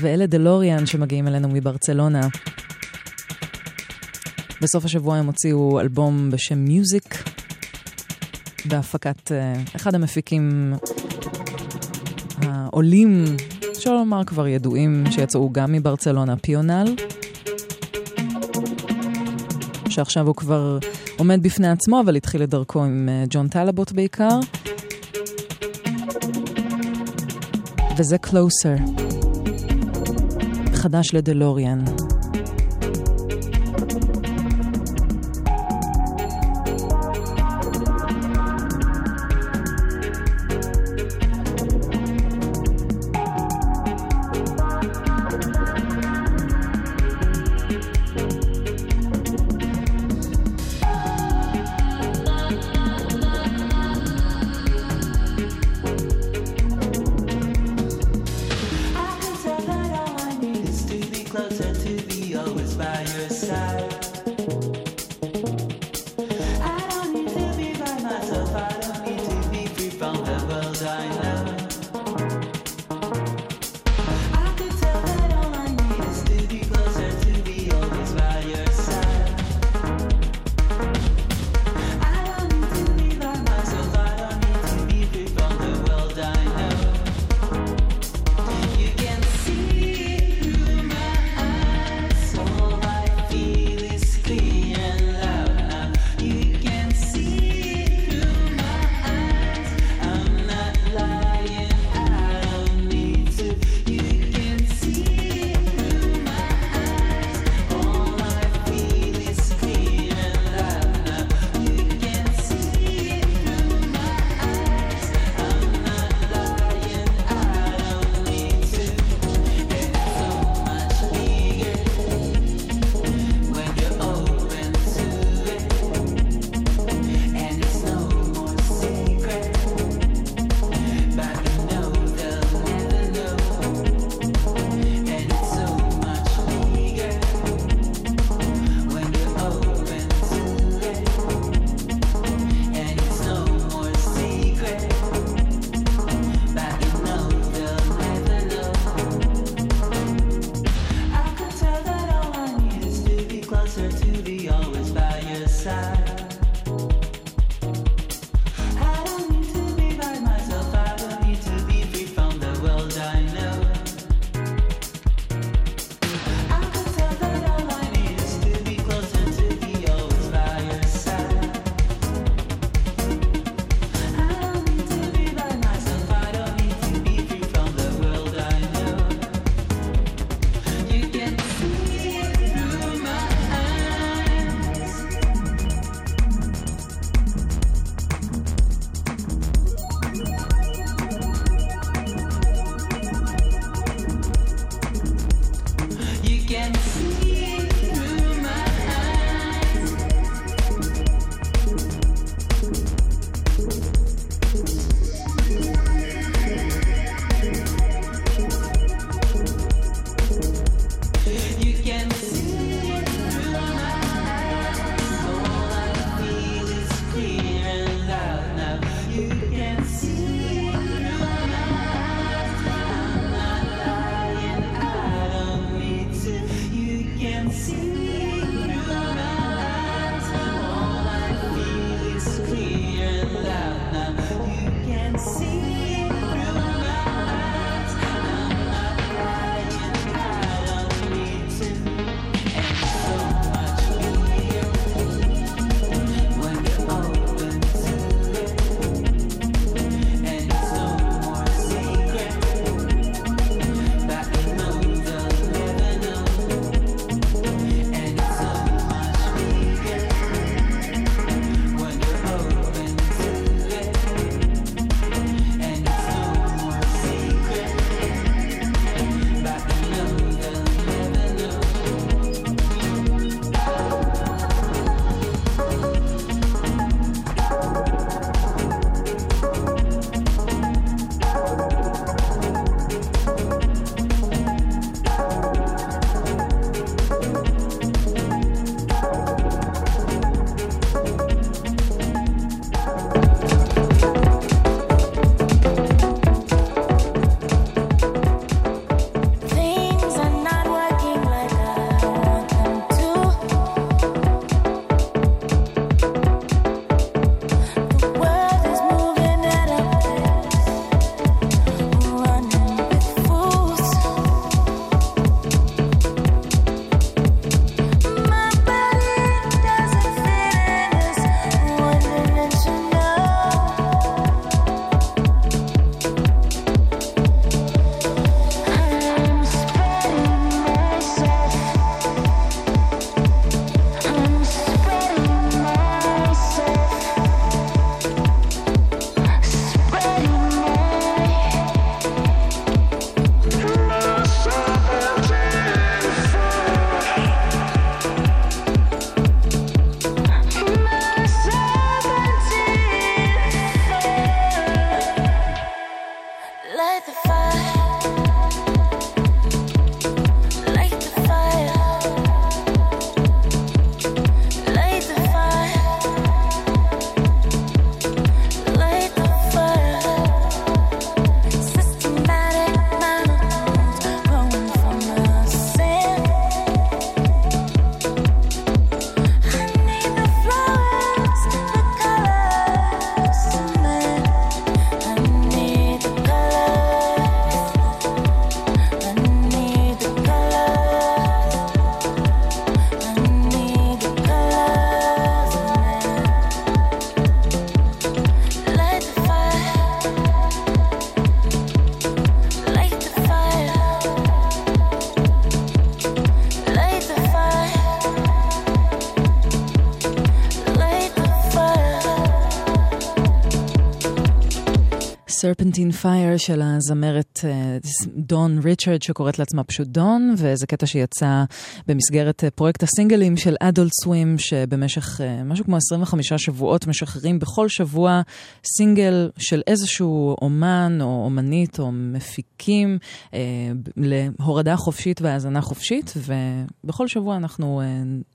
ואלה דלוריאן שמגיעים אלינו מברצלונה. בסוף השבוע הם הוציאו אלבום בשם מיוזיק, בהפקת uh, אחד המפיקים העולים, אפשר לומר כבר ידועים, שיצאו גם מברצלונה, פיונל, שעכשיו הוא כבר עומד בפני עצמו, אבל התחיל את דרכו עם uh, ג'ון טלבוט בעיקר. וזה Closer, חדש לדלוריאן. Serpentine Fire של הזמרת דון uh, ריצ'רד שקוראת לעצמה פשוט דון, וזה קטע שיצא במסגרת uh, פרויקט הסינגלים של אדולט סווים, שבמשך uh, משהו כמו 25 שבועות משחררים בכל שבוע סינגל של איזשהו אומן או אומנית או מפיקים uh, להורדה חופשית והאזנה חופשית, ובכל שבוע אנחנו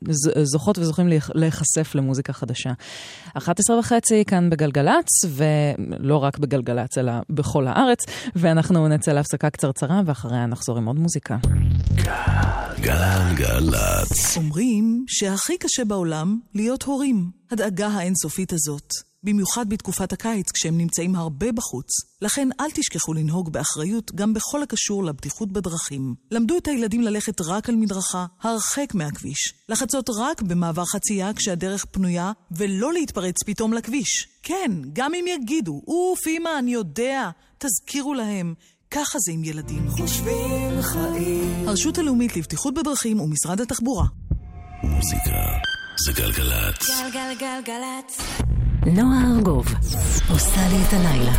uh, זוכות וזוכים להיחשף למוזיקה חדשה. 11 וחצי כאן בגלגלצ, ולא רק בגלגלצ, אלא בכל הארץ, ואנחנו נצא להפסקה קצרצרה, ואחריה נחזור עם עוד מוזיקה. גלגלצ. אומרים שהכי קשה בעולם להיות הורים. הדאגה האינסופית הזאת. במיוחד בתקופת הקיץ כשהם נמצאים הרבה בחוץ. לכן אל תשכחו לנהוג באחריות גם בכל הקשור לבטיחות בדרכים. למדו את הילדים ללכת רק על מדרכה, הרחק מהכביש. לחצות רק במעבר חצייה כשהדרך פנויה, ולא להתפרץ פתאום לכביש. כן, גם אם יגידו, אוף, אמא, אני יודע, תזכירו להם. ככה זה עם ילדים. חושבים חיים. הרשות הלאומית לבטיחות בדרכים ומשרד התחבורה. מוזיקה זה גלגלצ. גלגלגלגלצ. נועה ארגוב עושה לי את הלילה.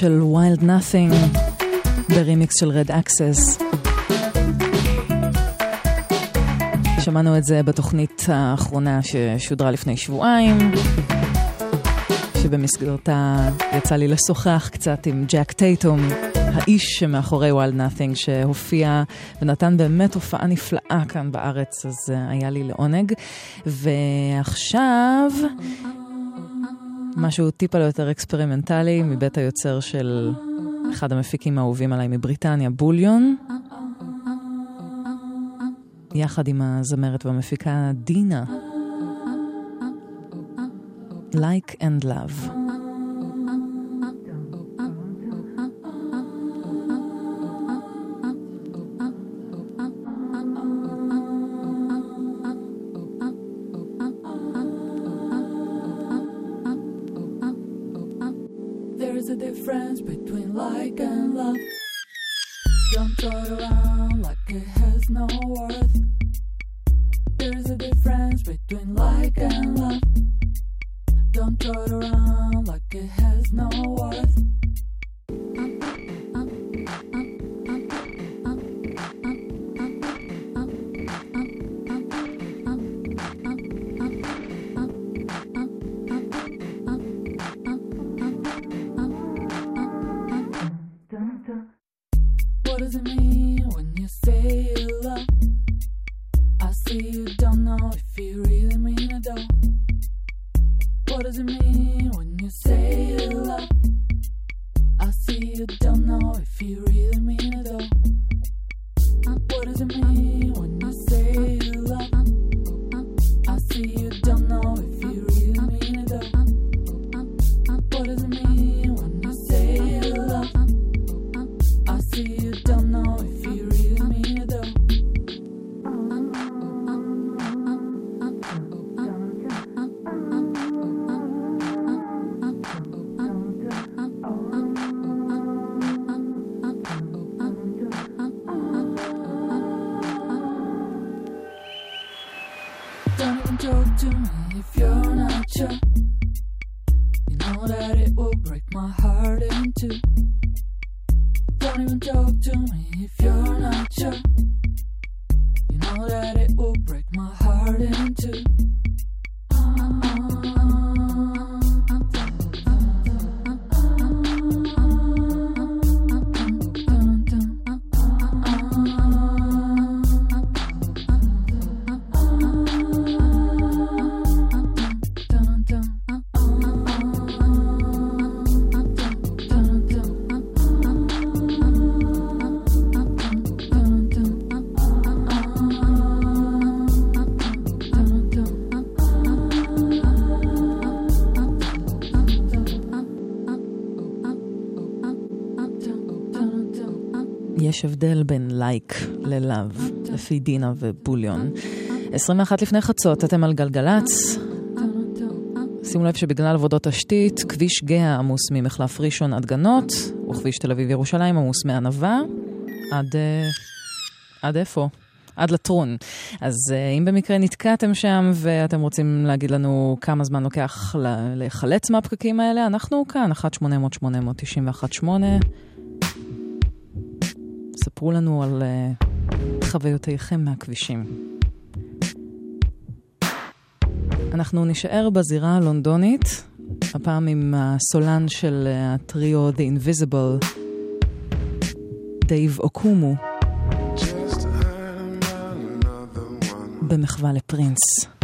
של Wild Nothing ברימיקס של Red Axes. שמענו את זה בתוכנית האחרונה ששודרה לפני שבועיים, שבמסגרתה יצא לי לשוחח קצת עם ג'ק טייטום, האיש שמאחורי Wild Nothing, שהופיע ונתן באמת הופעה נפלאה כאן בארץ, אז היה לי לעונג. ועכשיו... משהו טיפה יותר אקספרימנטלי מבית היוצר של אחד המפיקים האהובים עליי מבריטניה, Bullion, יחד עם הזמרת והמפיקה דינה. Like and Love. יש הבדל בין לייק ללאו, לפי דינה ובוליון. 21 לפני חצות, אתם על גלגלצ. שימו לב שבגלל עבודות תשתית, כביש גאה עמוס ממחלף ראשון עד גנות, וכביש תל אביב-ירושלים עמוס מענווה עד... אה, עד איפה? עד לטרון. אז uh, אם במקרה נתקעתם שם ואתם רוצים להגיד לנו כמה זמן לוקח לחלץ מהפקקים האלה, אנחנו כאן, 1-800-891-8. ספרו לנו על uh, חוויותיכם מהכבישים. אנחנו נישאר בזירה הלונדונית, הפעם עם הסולן של הטריו The Invisible, דייב אוקומו. במחווה לפרינס.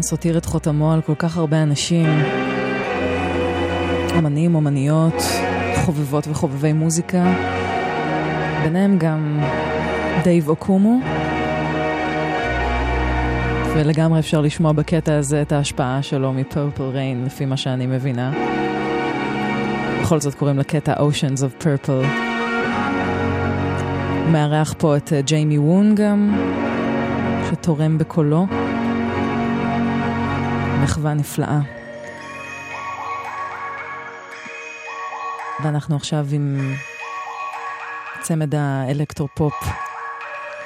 פרינס הותיר את חותמו על כל כך הרבה אנשים, אומנים, אומניות, חובבות וחובבי מוזיקה. ביניהם גם דייב אוקומו, ולגמרי אפשר לשמוע בקטע הזה את ההשפעה שלו מ Purple Rain, לפי מה שאני מבינה. בכל זאת קוראים לקטע Oceans of Purple. מארח פה את אה, ג'יימי וון גם, שתורם בקולו. מחווה נפלאה. ואנחנו עכשיו עם צמד האלקטרופופ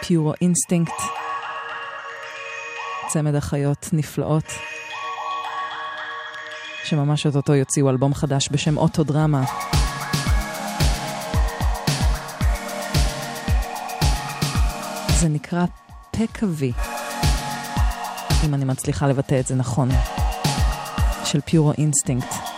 Puro Instinct, צמד אחיות נפלאות, שממש אוטוטו יוציאו אלבום חדש בשם Autodrama. זה נקרא Peccavi, אם אני מצליחה לבטא את זה נכון, של Puro Instinct.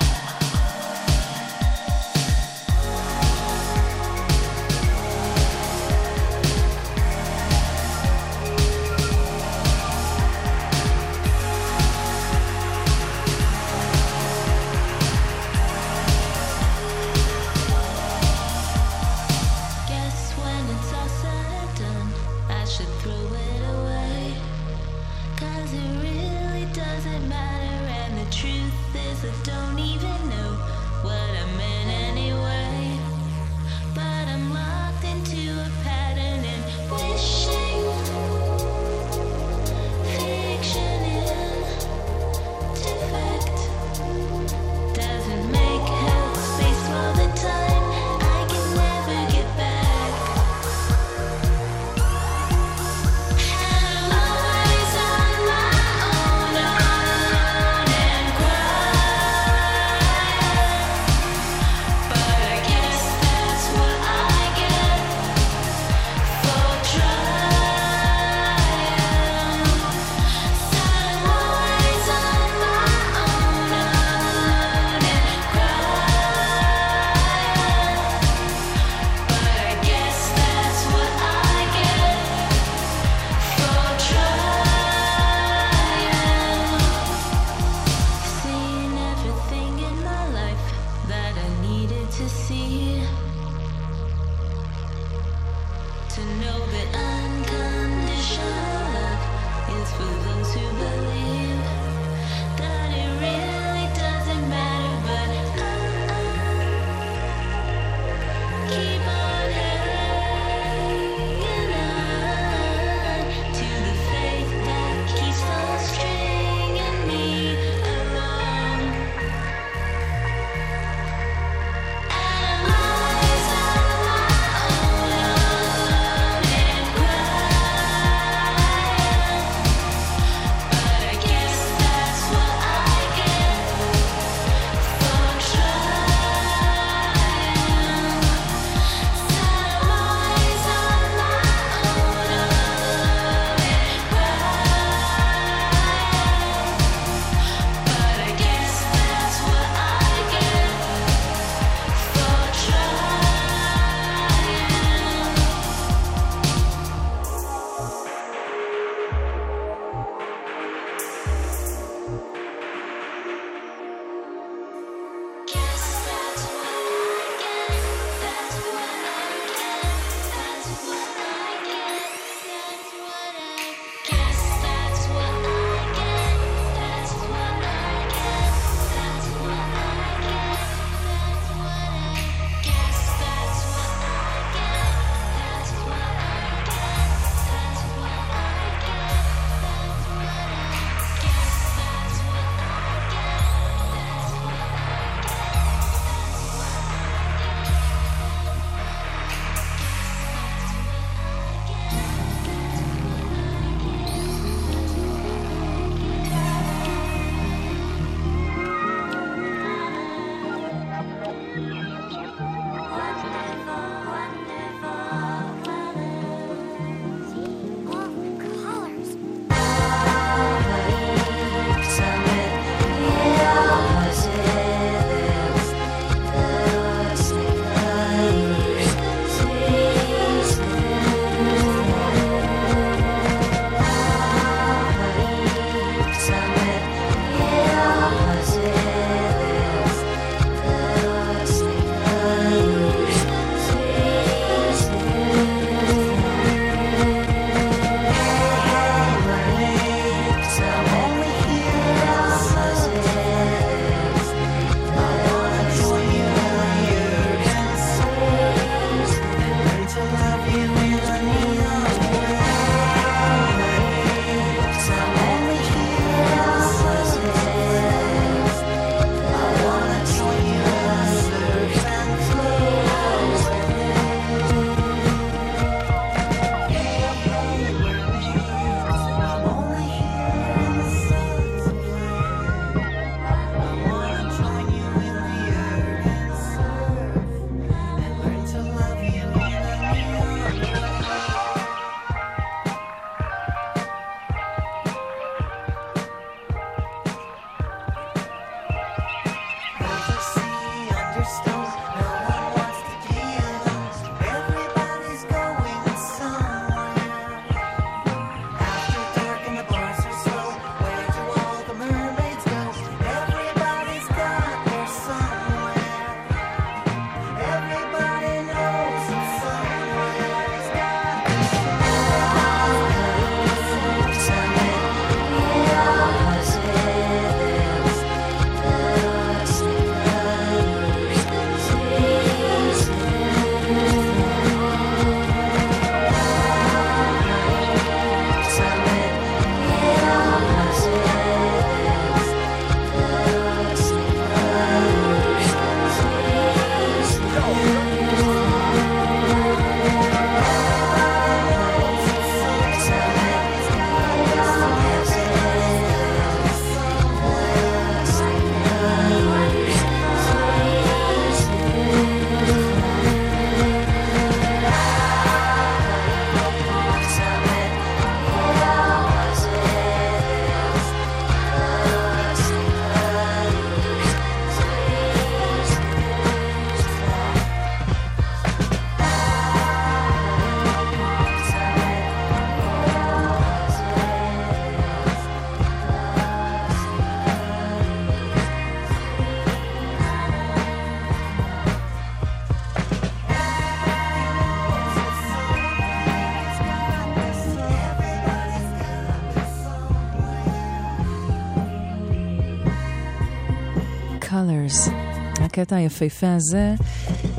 הקטע היפהפה הזה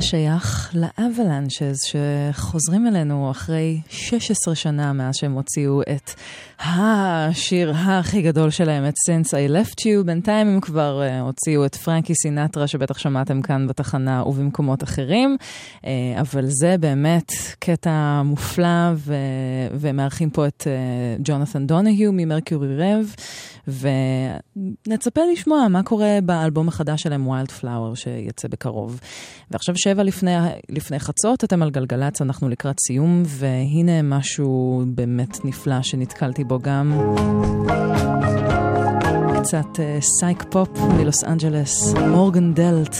שייך לאבלנצ'ז שחוזרים אלינו אחרי 16 שנה מאז שהם הוציאו את השיר הכי גדול שלהם, את Since I Left You. בינתיים הם כבר uh, הוציאו את פרנקי סינטרה, שבטח שמעתם כאן בתחנה ובמקומות אחרים, uh, אבל זה באמת קטע מופלא, ו... ומארחים פה את ג'ונת'ן uh, דונהיו ממרקיורי רב, ונצפה לשמוע מה קורה באלבום החדש שלהם, Wildflower, שיצא בקרוב. ועכשיו שבע לפני, לפני חצות, אתם על גלגלצ, אנחנו לקראת סיום, והנה משהו באמת נפלא שנתקלתי בו גם. קצת סייק פופ מלוס אנג'לס, מורגן דלט.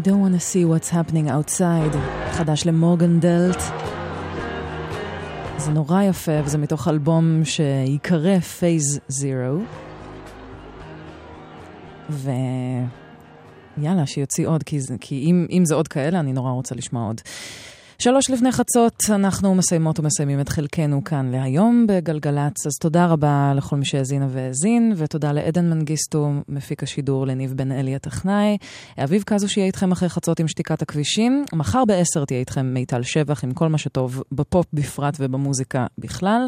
I don't want to see what's happening outside, חדש למורגן דלט. זה נורא יפה, וזה מתוך אלבום שיקרא Phase Zero. ויאללה, שיוציא עוד, כי, כי אם, אם זה עוד כאלה, אני נורא רוצה לשמוע עוד. שלוש לפני חצות, אנחנו מסיימות ומסיימים את חלקנו כאן להיום בגלגלצ, אז תודה רבה לכל מי שהאזינה והאזין, ותודה לעדן מנגיסטו, מפיק השידור, לניב בן אלי הטכנאי. אביב קזו שיהיה איתכם אחרי חצות עם שתיקת הכבישים. מחר בעשר תהיה איתכם מיטל שבח עם כל מה שטוב בפופ בפרט ובמוזיקה בכלל.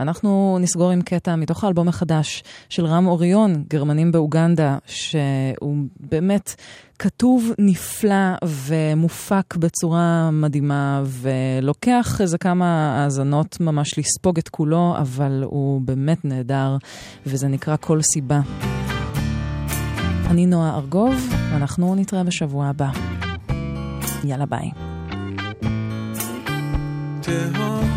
אנחנו נסגור עם קטע מתוך האלבום החדש של רם אוריון, גרמנים באוגנדה, שהוא באמת... כתוב נפלא ומופק בצורה מדהימה, ולוקח איזה כמה האזנות ממש לספוג את כולו, אבל הוא באמת נהדר, וזה נקרא כל סיבה. אני נועה ארגוב, ואנחנו נתראה בשבוע הבא. יאללה ביי. תהום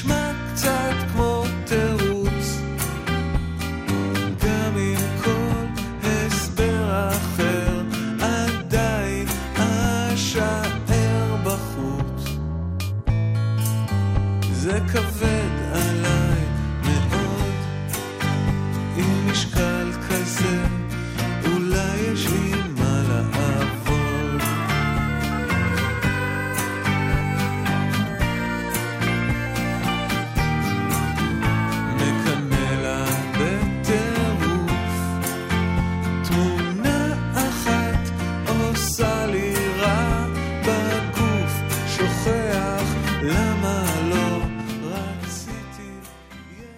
Geschmack.